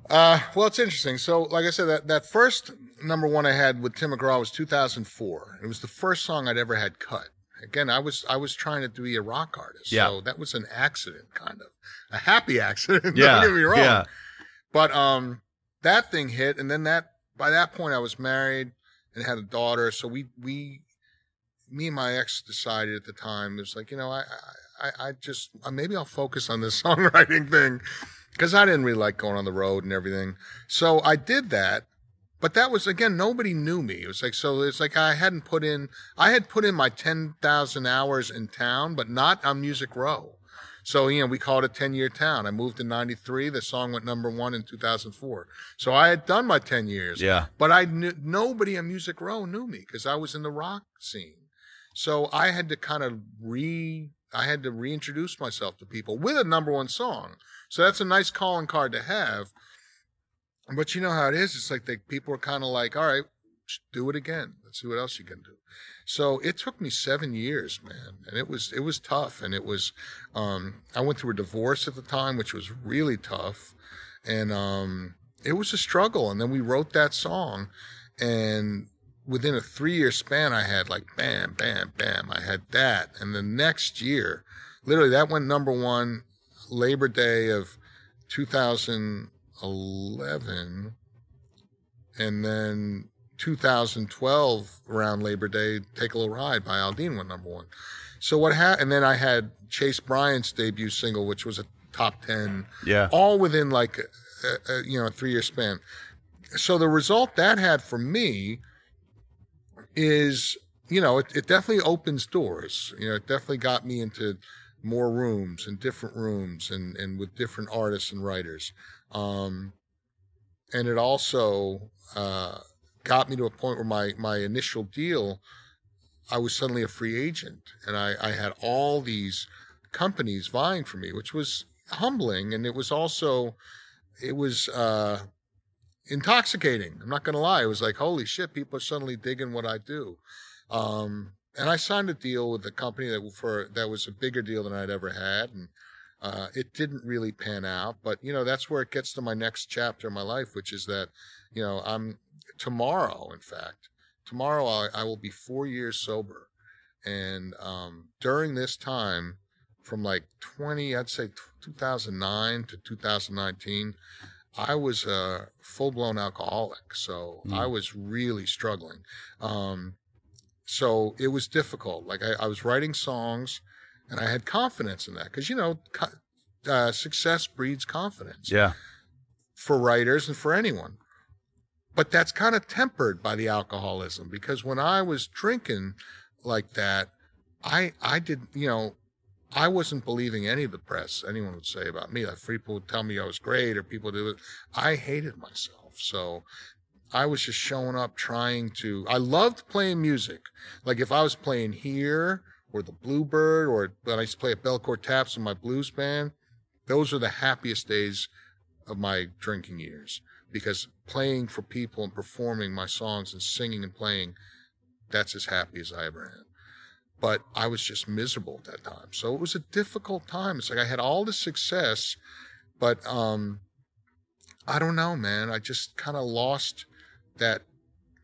Uh, well, it's interesting. So, like I said, that, that first number one I had with Tim McGraw was 2004. It was the first song I'd ever had cut. Again, I was I was trying to be a rock artist, Yeah. so that was an accident, kind of a happy accident. [LAUGHS] Yeah, don't get me wrong. yeah. But um, that thing hit, and then that by that point I was married and had a daughter. So we we me and my ex decided at the time it was like you know I I, I just uh, maybe I'll focus on this [LAUGHS] songwriting thing because I didn't really like going on the road and everything. So I did that. But that was again, nobody knew me. It was like so. It's like I hadn't put in. I had put in my ten thousand hours in town, but not on Music Row. So you know, we called it ten year town. I moved in '93. The song went number one in 2004. So I had done my ten years. Yeah. But I knew nobody on Music Row knew me because I was in the rock scene. So I had to kind of re. I had to reintroduce myself to people with a number one song. So that's a nice calling card to have. But you know how it is. It's like they, people are kind of like, all right, do it again. Let's see what else you can do. So it took me seven years, man, and it was it was tough, and it was. Um, I went through a divorce at the time, which was really tough, and um, it was a struggle. And then we wrote that song, and within a three year span, I had like bam, bam, bam. I had that, and the next year, literally, that went number one, Labor Day of 2011, and then 2012 around Labor Day, "Take a Little Ride" by Aldean went number one. So what happened? And then I had Chase Bryant's debut single, which was a top ten Yeah. all within like a, a, you know a three year span. So the result that had for me is you know it, it definitely opens doors. You know, it definitely got me into more rooms and different rooms and and with different artists and writers. Um, and it also uh, got me to a point where my my initial deal, I was suddenly a free agent, and I I had all these companies vying for me, which was humbling, and it was also it was uh, intoxicating. I'm not going to lie. It was like, holy shit, people are suddenly digging what I do. Um, and I signed a deal with a company that for that was a bigger deal than I'd ever had, and uh, it didn't really pan out. But you know, that's where it gets to my next chapter in my life, which is that you know I'm tomorrow. In fact, tomorrow I, I will be four years sober, and um, during this time, from like 20, I'd say 2009 to 2019, I was a full blown alcoholic. So Mm. I was really struggling. Um, so it was difficult. Like I, I was writing songs and I had confidence in that because, you know, co- uh, success breeds confidence Yeah. for writers and for anyone. But that's kind of tempered by the alcoholism because when I was drinking like that, I I did you know I wasn't believing any of the press anyone would say about me. Like people would tell me I was great or people do it. I hated myself. So I was just showing up trying to I loved playing music. Like if I was playing here or the Bluebird or when I used to play at Belcourt Taps in my blues band, those are the happiest days of my drinking years because playing for people and performing my songs and singing and playing, that's as happy as I ever am. But I was just miserable at that time. So it was a difficult time. It's like I had all the success, but um, I don't know, man. I just kind of lost that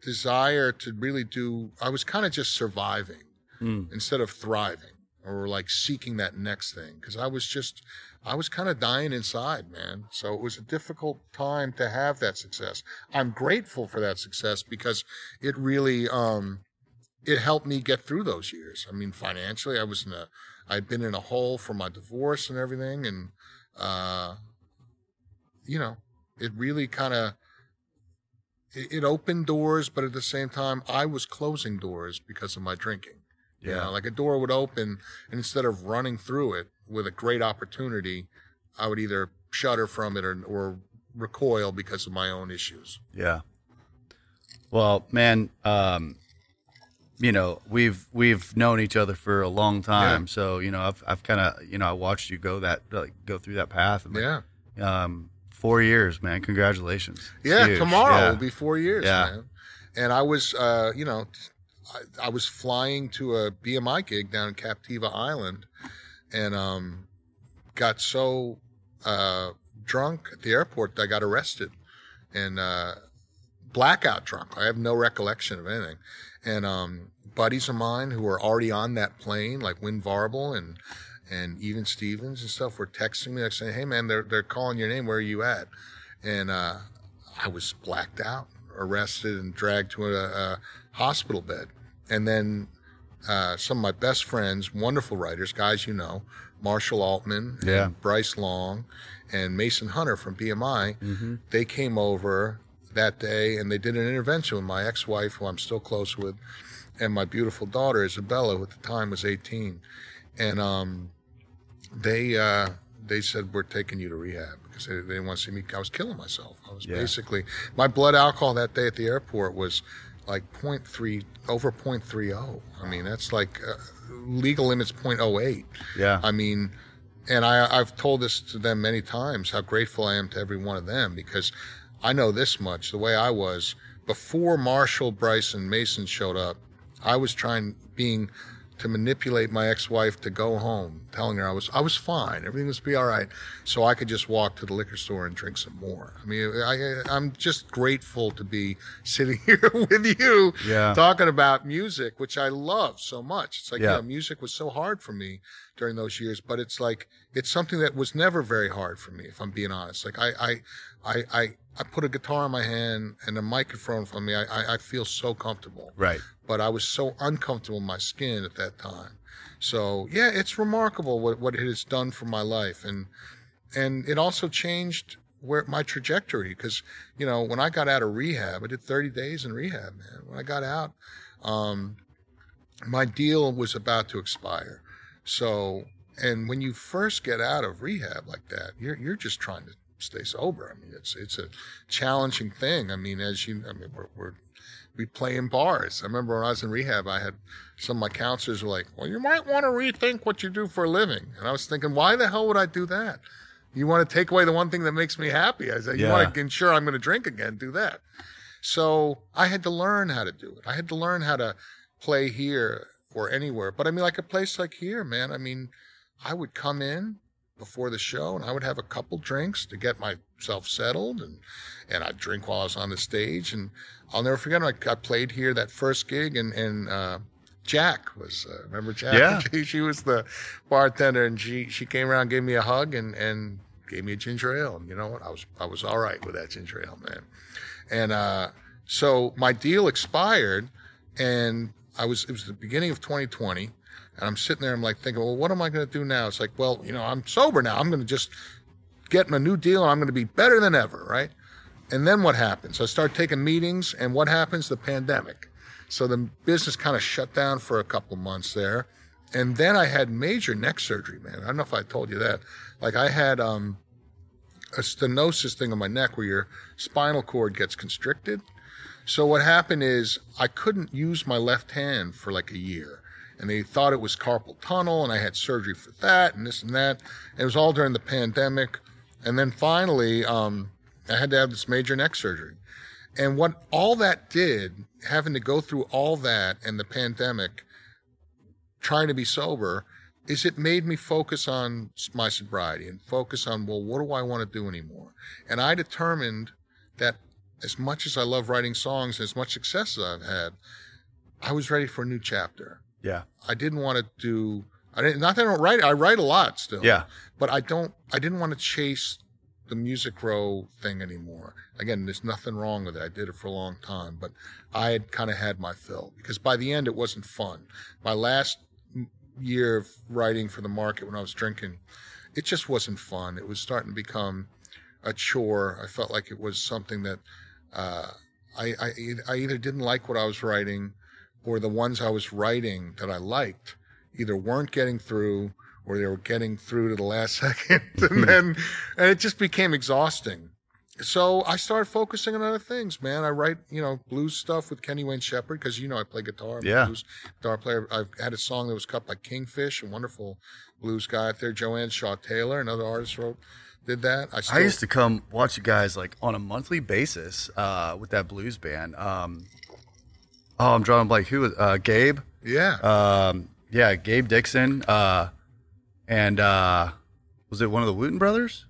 desire to really do, I was kind of just surviving Mm. instead of thriving or like seeking that next thing. Cause I was just, I was kind of dying inside, man. So it was a difficult time to have that success. I'm grateful for that success because it really, um, it helped me get through those years. I mean, financially, I was in a, I'd been in a hole for my divorce and everything. And, uh, you know, it really kind of, it, it opened doors, but at the same time, I was closing doors because of my drinking. You Yeah. know, like a door would open, and instead of running through it with a great opportunity, I would either shudder from it or, or recoil because of my own issues. Yeah. Well, man, um, you know, we've we've known each other for a long time, so you know, I've I've kind of you know I watched you go that like go through that path. and, Yeah. Um, four years, man. Congratulations. It's Yeah, huge. tomorrow Yeah. will be four years, Yeah. man. And I was, uh, you know, I, I was flying to a BMI gig down in Captiva Island, and um, got so uh, drunk at the airport that I got arrested, and uh, blackout drunk. I have no recollection of anything. And um, buddies of mine who were already on that plane, like Win Varble and and even Stevens and stuff, were texting me like saying, "Hey man, they're they're calling your name. Where are you at?" And uh, I was blacked out, arrested, and dragged to a, a hospital bed. And then uh, some of my best friends, wonderful writers, guys you know, Marshall Altman, Yeah. and Bryce Long, and Mason Hunter from BMI, Mm-hmm. they came over that day and they did an intervention with my ex-wife, who I'm still close with, and my beautiful daughter Isabella, who at the time was 18, and um, they uh, they said we're taking you to rehab because they, they didn't want to see me. I was killing myself. I was Yeah. basically my blood alcohol that day at the airport was like 0.3 over 0.30. I mean that's like uh, legal limits 0.08. Yeah. I mean, and I, I've told this to them many times how grateful I am to every one of them because I know this much. The way I was before Marshall, Bryce, and Mason showed up, I was trying being to manipulate my ex-wife to go home, telling her I was I was fine, everything was be all right, so I could just walk to the liquor store and drink some more. I mean, I, I'm just grateful to be [LAUGHS] sitting here [LAUGHS] with you, Yeah. talking about music, which I love so much. It's like Yeah. you know, music was so hard for me during those years, but it's like it's something that was never very hard for me, if I'm being honest. Like I I I I, I put a guitar in my hand and a microphone from me. I, I I feel so comfortable right. but I was so uncomfortable in my skin at that time. So yeah, it's remarkable what, what it has done for my life. And, and it also changed where my trajectory. Cause, you know, when I got out of rehab, I did 30 days in rehab, man. When I got out, um, my deal was about to expire. So, and when you first get out of rehab like that, you're, you're just trying to stay sober. I mean, it's, it's a challenging thing. I mean, as you, I mean, we're, we're, we play in bars. I remember when I was in rehab, I had some of my counselors were like, well, you might want to rethink what you do for a living. And I was thinking, why the hell would I do that? You want to take away the one thing that makes me happy. I said, you Yeah. want to ensure I'm going to drink again, do that. So I had to learn how to do it. I had to learn how to play here or anywhere. But I mean, like a place like here, man, I mean, I would come in before the show and I would have a couple drinks to get myself settled and, and I'd drink while I was on the stage. And I'll never forget, I, I played here that first gig and, and, uh, Jack was, uh, remember Jack? Yeah. [LAUGHS] She, she was the bartender and she, she came around, gave me a hug and, and gave me a ginger ale. And you know what? I was, I was all right with that ginger ale, man. And, uh, so my deal expired and I was, it was the beginning of 2020 and I'm sitting there, I'm like thinking, well, what am I going to do now? It's like, well, you know, I'm sober now. I'm going to just get my new deal and I'm going to be better than ever. Right. And then what happens? I start taking meetings and what happens? The pandemic. So the business kind of shut down for a couple months there. And then I had major neck surgery, man. I don't know if I told you that. Like I had, um, a stenosis thing on my neck where your spinal cord gets constricted. So what happened is I couldn't use my left hand for like a year. And they thought it was carpal tunnel, and I had surgery for that, and this and that. And it was all during the pandemic, and then finally, um, I had to have this major neck surgery. And what all that did, having to go through all that and the pandemic, trying to be sober, is it made me focus on my sobriety and focus on, well, what do I want to do anymore? And I determined that as much as I love writing songs, and as much success as I've had, I was ready for a new chapter. Yeah. I didn't want to do, I didn't, not that I don't write, I write a lot still. Yeah. But I don't, I didn't want to chase the music row thing anymore. Again, there's nothing wrong with it. I did it for a long time, but I had kind of had my fill because by the end it wasn't fun. My last year of writing for the market when I was drinking, it just wasn't fun. It was starting to become a chore. I felt like it was something that uh, I, I, I either didn't like what I was writing or the ones I was writing that I liked either weren't getting through or they were getting through to the last [LAUGHS] second. And then and it just became exhausting. So i started focusing on other things man. I write you know blues stuff with kenny wayne shepherd because you know i play guitar I'm Yeah. blues guitar player. I've had a song that was cut by kingfish a wonderful blues guy out there. Joanne shaw taylor another artist wrote did that. I, still, I used to come watch you guys like on a monthly basis uh, with that blues band. Um, oh, I'm drawing blank. Who was uh, Gabe? yeah Um, yeah, Gabe Dixon. Uh, and uh, was it one of the Wooten brothers?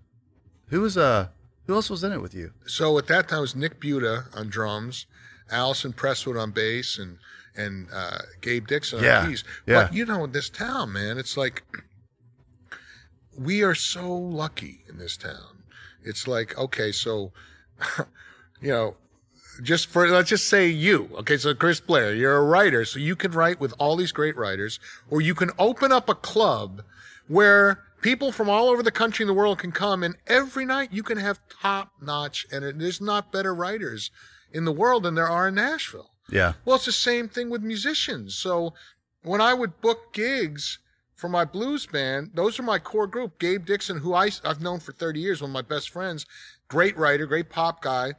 Who was uh? Who else was in it with you? So at that time it was Nick Buda on drums, Allison Prestwood on bass, and and uh, Gabe Dixon Yeah, on keys. yeah. But you know, in this town, man, it's like [CLEARS THROAT] we are so lucky in this town. It's like okay, so [LAUGHS] you know. Just for let's just say you, okay. So Chris Blair, you're a writer, so you can write with all these great writers, or you can open up a club where people from all over the country and the world can come and every night you can have top notch and it- there's not better writers in the world than there are in Nashville. Yeah, Well, it's the same thing with musicians. So when I would book gigs for my blues band, those are my core group. Gabe Dixon, who I, I've known for 30 years, one of my best friends, great writer, great pop guy.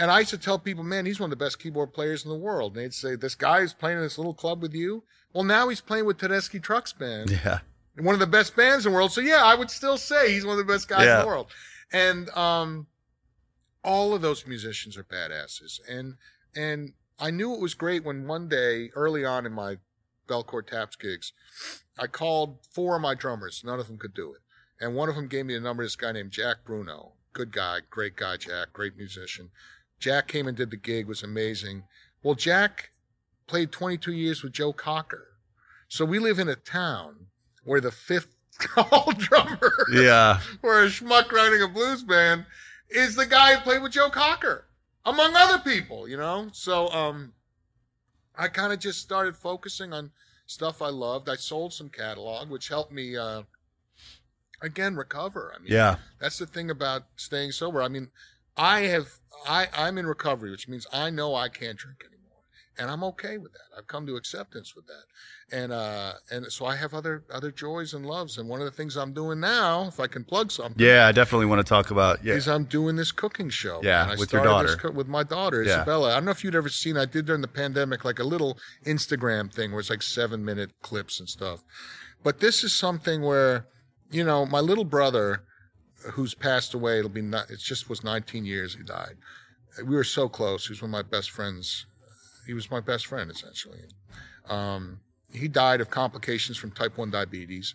And I used to tell people, man, he's one of the best keyboard players in the world. And they'd say, this guy is playing in this little club with you. Well, now he's playing with Tedeschi Trucks Band [LAUGHS] yeah, one of the best bands in the world. So yeah, I would still say he's one of the best guys Yeah. in the world. And um, all of those musicians are badasses. And and I knew it was great when one day early on in my Belcourt Taps gigs, I called four of my drummers. None of them could do it. And one of them gave me the number of this guy named Jack Bruno. Good guy, great guy, Jack, great musician. Jack came and did the gig, was amazing. Well, Jack played 22 years with Joe Cocker. So we live in a town where the fifth [LAUGHS] call drummer yeah. for a schmuck running a blues band is the guy who played with Joe Cocker, among other people, you know? So um I kind of just started focusing on stuff I loved. I sold some catalog, which helped me uh again recover. I mean Yeah. that's the thing about staying sober. I mean, I have I I'm in recovery, which means I know I can't drink anymore. And I'm okay with that. I've come to acceptance with that. And uh and so I have other other joys and loves. And one of the things I'm doing now, if I can plug something, Yeah, I definitely want to talk about. Yeah, is I'm doing this cooking show. Yeah, with your daughter. co- with my daughter, Yeah. Isabella. I don't know if you'd ever seen. I did during the pandemic, like a little Instagram thing where it's like seven minute clips and stuff. But this is something where, you know, my little brother, who's passed away, it'll be not. It just was 19 years he died. We were so close. He was one of my best friends. He was my best friend essentially. Um, he died of complications from type 1 diabetes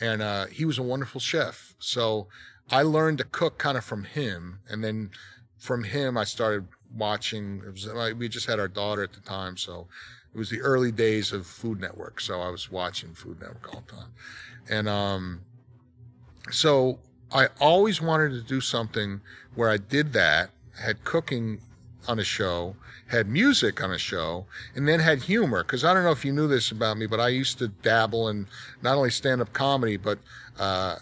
and uh, he was a wonderful chef. So I learned to cook kind of from him, and then from him I started watching. Was, like, we just had our daughter at the time, so it was the early days of Food Network. So I was watching Food Network all the time, and um, so I always wanted to do something where I did that, had cooking on a show, had music on a show, and then had humor. Because I don't know if you knew this about me, but I used to dabble in not only stand up comedy, but uh,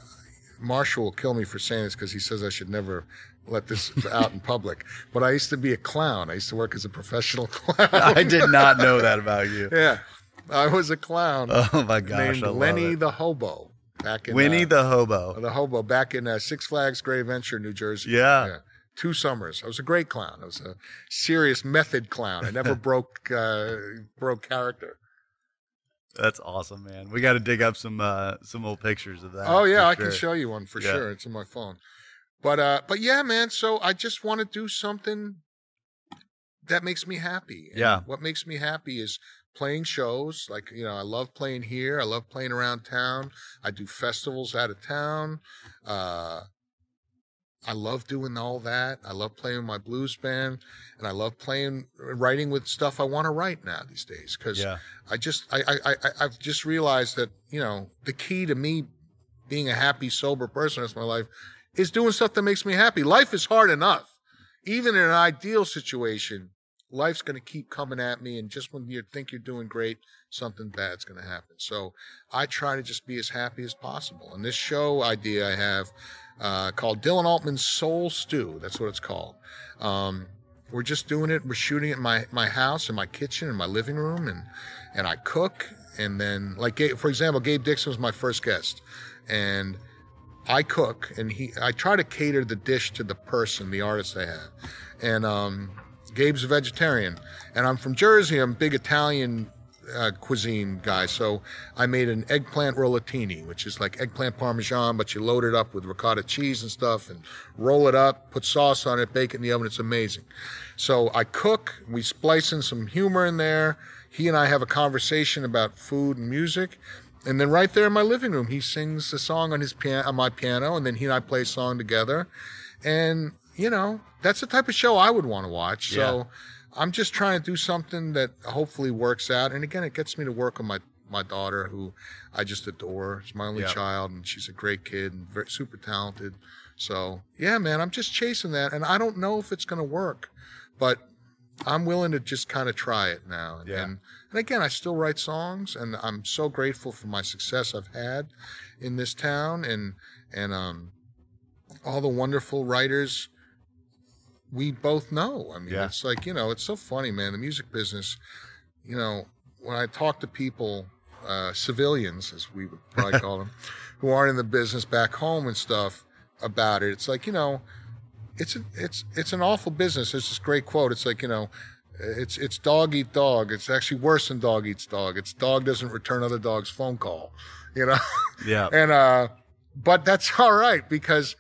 Marshall will kill me for saying this because he says I should never let this out in public. [LAUGHS] But I used to be a clown. I used to work as a professional [LAUGHS] clown. I did not know that about you. [LAUGHS] yeah, I was a clown Oh my gosh, named Lenny it. the Hobo. Back in Winnie uh, the Hobo. the hobo back in uh, Six Flags Great Adventure, New Jersey. Yeah. Two summers. I was a great clown. I was a serious method clown. I never [LAUGHS] broke uh, broke character. That's awesome, man. We got to dig up some uh, some old pictures of that. Oh yeah, I sure. can show you one for Yeah. sure. It's in my phone. But uh but yeah, man, so I just want to do something that makes me happy. And Yeah. What makes me happy is playing shows. Like, you know, I love playing here. I love playing around town. I do festivals out of town. Uh I love doing all that. I love playing my blues band and I love playing writing with stuff I want to write now these days cuz Yeah, I just I, I I I've just realized that you know the key to me being a happy sober person in my life is doing stuff that makes me happy. Life is hard enough. Even in an ideal situation, life's going to keep coming at me, and just when you think you're doing great, something bad's going to happen. So I try to just be as happy as possible. And this show idea I have uh, called Dylan Altman's Soul Stew. That's what it's called. Um, we're just doing it. We're shooting it in my my house, in my kitchen, in my living room, and and I cook. And then, like for example, Gabe Dixon was my first guest, and I cook, and he I try to cater the dish to the person, the artist I have. And um, Gabe's a vegetarian, and I'm from Jersey. I'm a big Italian uh, cuisine guy, so I made an eggplant rollatini, which is like eggplant parmesan, but you load it up with ricotta cheese and stuff, and roll it up, put sauce on it, bake it in the oven. It's amazing. So I cook. We splice in some humor in there. He and I have a conversation about food and music. And then right there in my living room, he sings a song on his piano, on my piano, and then he and I play a song together. And you know, that's the type of show I would want to watch. So I'm just trying to do something that hopefully works out. And again, it gets me to work with my my daughter, who I just adore. She's my only Yeah. child, and she's a great kid and very, super talented. So yeah, man, I'm just chasing that, and I don't know if it's going to work, but I'm willing to just kind of try it now. And, Yeah. and and again, I still write songs, and I'm so grateful for my success I've had in this town, and and um, all the wonderful writers we both know. I mean, Yeah. it's like you know, it's so funny, man. The music business, you know, when I talk to people, uh, civilians, as we would probably call them, [LAUGHS] who aren't in the business back home and stuff about it, it's like you know, it's a, it's it's an awful business. There's this great quote. It's like you know, it's it's dog eat dog. It's actually worse than dog eats dog. It's dog doesn't return other dog's phone call. You know, yeah, [LAUGHS] and uh, but that's [LAUGHS] all right because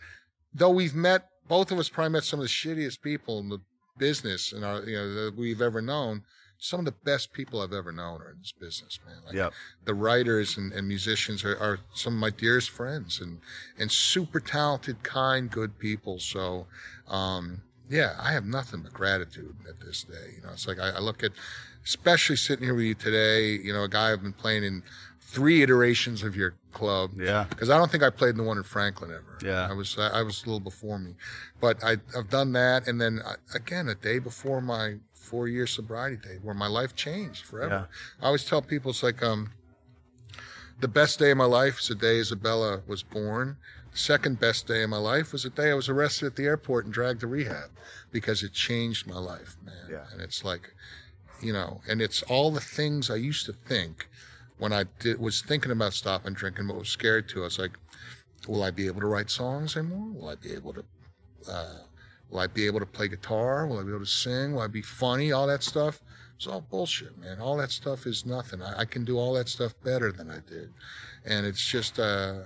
though we've met, both of us probably met some of the shittiest people in the business and our you know that we've ever known. Some of the best people I've ever known are in this business, man. Like, Yep. the writers and, and musicians are, are some of my dearest friends and and super talented, kind, good people. So, um, yeah, I have nothing but gratitude at this day. You know, it's like I, I look at, especially sitting here with you today. You know, a guy I've been playing in three iterations of your club. Yeah. Because I don't think I played in the one in Franklin ever. Yeah. I was I, I was a little before me, but I, I've done that, and then I, again a day before my four year sobriety day, where my life changed forever. I always tell people it's like um, the best day of my life is the day Isabella was born. The second best day of my life was the day I was arrested at the airport and dragged to rehab because it changed my life, man. Yeah. And it's like, you know, and it's all the things I used to think when I did, was thinking about stopping drinking, but was scared to. I was like, will I be able to write songs anymore? Will I be able to, uh, will I be able to play guitar? Will I be able to sing? Will I be funny? All that stuff. It's all bullshit, man. All that stuff is nothing. I, I can do all that stuff better than I did. And it's just, uh,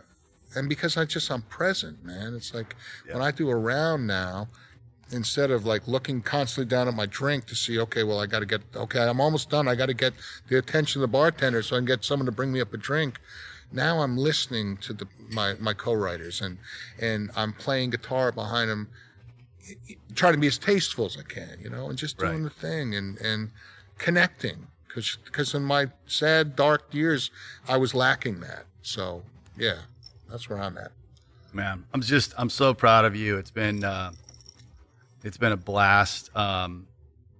and because I just, I'm present, man. It's like when I do a round now, instead of like looking constantly down at my drink to see, okay, well, I got to get, okay, I'm almost done. I got to get the attention of the bartender so I can get someone to bring me up a drink. Now I'm listening to the, my, my co-writers and, and I'm playing guitar behind them, trying to be as tasteful as I can, you know, and just doing Right. the thing and, and connecting. Cause, cause in my sad, dark years, I was lacking that. So yeah, that's where I'm at. man i'm just i'm so proud of you it's been uh it's been a blast um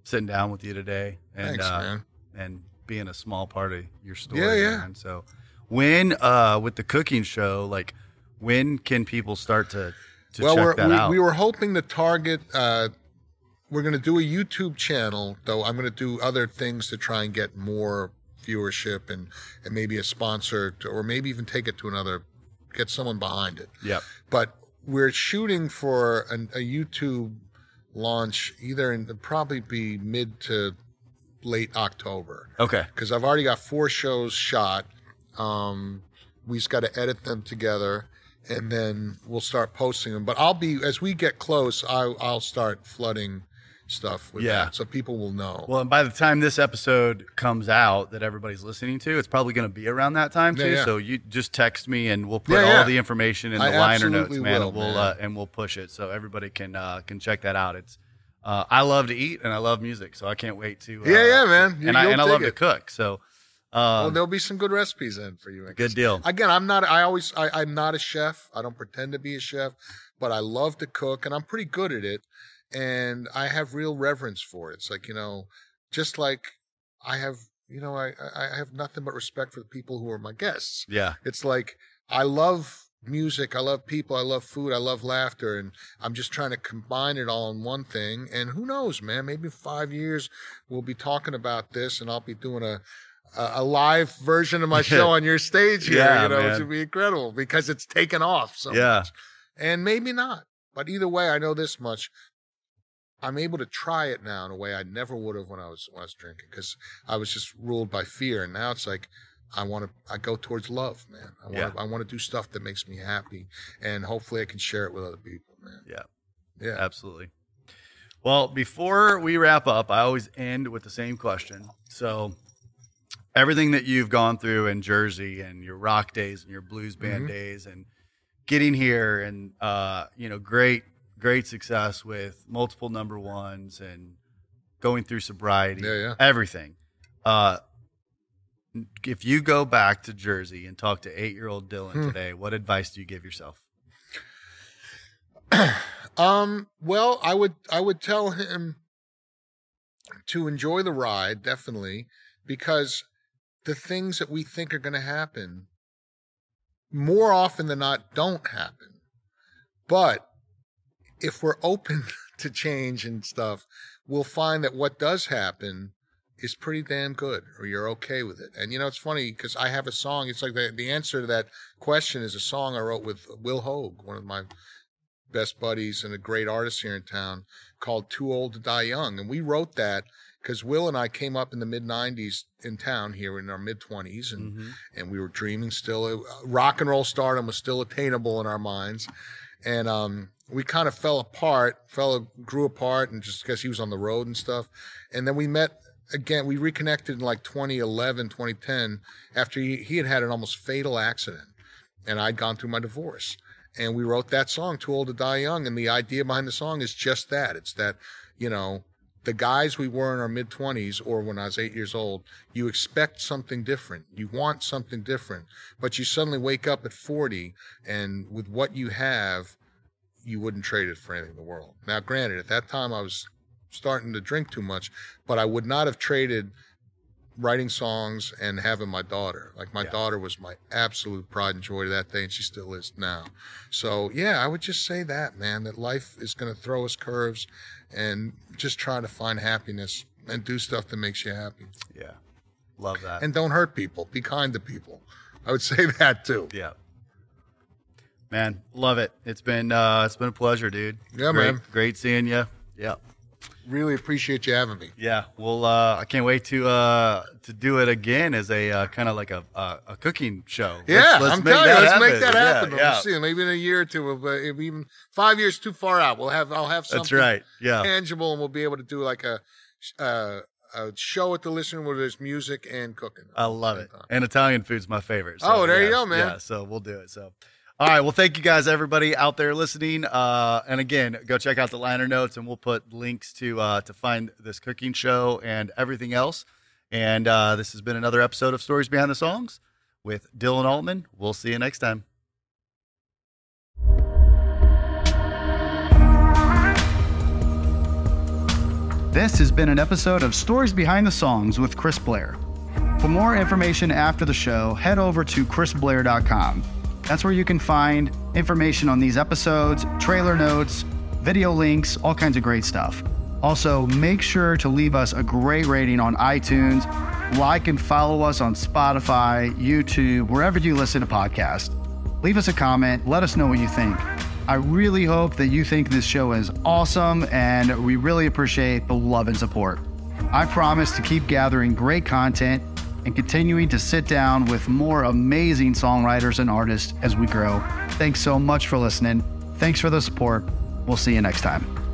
sitting down with you today and Thanks, uh and being a small part of your story Yeah, yeah. man. so when uh with the cooking show like when can people start to to well, check that we, out we were hoping to target. Uh, we're going to do a YouTube channel, though. I'm going to do other things to try and get more viewership and and maybe a sponsor, to, or maybe even take it to another, get someone behind it. yep But we're shooting for an, a YouTube launch either in probably be mid to late October Okay. because I've already got four shows shot. Um, we just got to edit them together, and then we'll start posting them. But I'll be as we get close, I, I'll start flooding stuff with Yeah. that, so people will know. Well, and by the time this episode comes out that everybody's listening to, it's probably going to be around that time too. Yeah. So you just text me and we'll put all the information in the I liner notes, man. will, and we'll. Uh, and we'll push it so everybody can uh, can check that out. It's uh, I love to eat and I love music, so I can't wait to. Uh, Yeah, yeah, man. You- and I and I love to cook, so uh well, um, there'll be some good recipes in for you. good deal. Again, I'm not. I always. I, I'm not a chef. I don't pretend to be a chef, but I love to cook, and I'm pretty good at it. And I have real reverence for it. It's like you know, just like I have. You know, I I have nothing but respect for the people who are my guests. Yeah, It's like I love music, I love people, I love food, I love laughter, and I'm just trying to combine it all in one thing. And who knows, man? Maybe five years we'll be talking about this, and I'll be doing a a, a live version of my [LAUGHS] show on your stage here. Yeah, you know, man. which would be incredible because it's taken off so Yeah. much. And maybe not, but either way, I know this much. I'm able to try it now in a way I never would have when I was when I was drinking because I was just ruled by fear, and now it's like I want to I go towards love, man. I want Yeah. to I want to do stuff that makes me happy, and hopefully I can share it with other people, man. Yeah. yeah. absolutely. Well, before we wrap up, I always end with the same question. So, everything that you've gone through in Jersey and your rock days and your blues band Mhm. days and getting here and uh, you know, great great success with multiple number ones and going through sobriety, Yeah, yeah. everything. Uh, if you go back to Jersey and talk to eight-year-old Dylan Hmm. today, what advice do you give yourself? [CLEARS THROAT] Um, well, I would I would tell him to enjoy the ride, definitely, because the things that we think are going to happen more often than not don't happen. But if we're open [LAUGHS] to change and stuff, we'll find that what does happen is pretty damn good or you're okay with it. And you know, it's funny because I have a song. It's like the, the answer to that question is a song I wrote with Will Hoge, one of my best buddies and a great artist here in town called Too Old to Die Young. And we wrote that because Will and I came up in the mid 90s in town here in our mid 20s and, Mhm. and we were dreaming still. Uh, rock and roll stardom was still attainable in our minds. And um, we kind of fell apart, fell, grew apart, and just because he was on the road and stuff. And then we met again, we reconnected in like 2011, 2010, after he, he had had an almost fatal accident. And I'd gone through my divorce and we wrote that song too old to die young and the idea behind the song is just that it's that you know the guys we were in our mid 20s or when i was 8 years old you expect something different you want something different but you suddenly wake up at 40 and with what you have you wouldn't trade it for anything in the world now granted at that time i was starting to drink too much but i would not have traded writing songs and having my daughter. Like my Yeah. daughter was my absolute pride and joy to that day, and she still is now. So yeah, I would just say that, man, that life is going to throw us curves, and just try to find happiness and do stuff that makes you happy, Yeah. Love that. and don't hurt people. Be kind to people. I would [LAUGHS] say that too. Yeah. Man, love it. It's been uh it's been a pleasure, dude. Yeah, great, man. Great seeing you. Yeah. Really appreciate you having me. Yeah. Well, uh I can't wait to uh to do it again as a uh, kind of like a a, a cooking show. Let's- Yeah, let's I'm make telling you, that let's make happen. that happen. Yeah, We'll yeah. see. Maybe in a year or two, uh, if even five years too far out, we'll have I'll have something That's right. Yeah. tangible, and we'll be able to do like a uh, a show at the listener where there's music and cooking. I love it. And Italian food's my favorite. Oh, there you go, man. Yeah, so we'll do it. So all right. Well, thank you guys, everybody out there listening. Uh, and again, go check out the liner notes, and we'll put links to uh, to find this cooking show and everything else. And uh, this has been another episode of Stories Behind the Songs with Dylan Altman. We'll see you next time. This has been an episode of Stories Behind the Songs with Chris Blair. For more information after the show, head over to chrisblair.com. That's where you can find information on these episodes, trailer notes, video links, all kinds of great stuff. Also, make sure to leave us a great rating on iTunes, like and follow us on Spotify, YouTube, wherever you listen to podcasts. Leave us a comment, let us know what you think. I really hope that you think this show is awesome, and we really appreciate the love and support. I promise to keep gathering great content and continuing to sit down with more amazing songwriters and artists as we grow. Thanks so much for listening. Thanks for the support. We'll see you next time.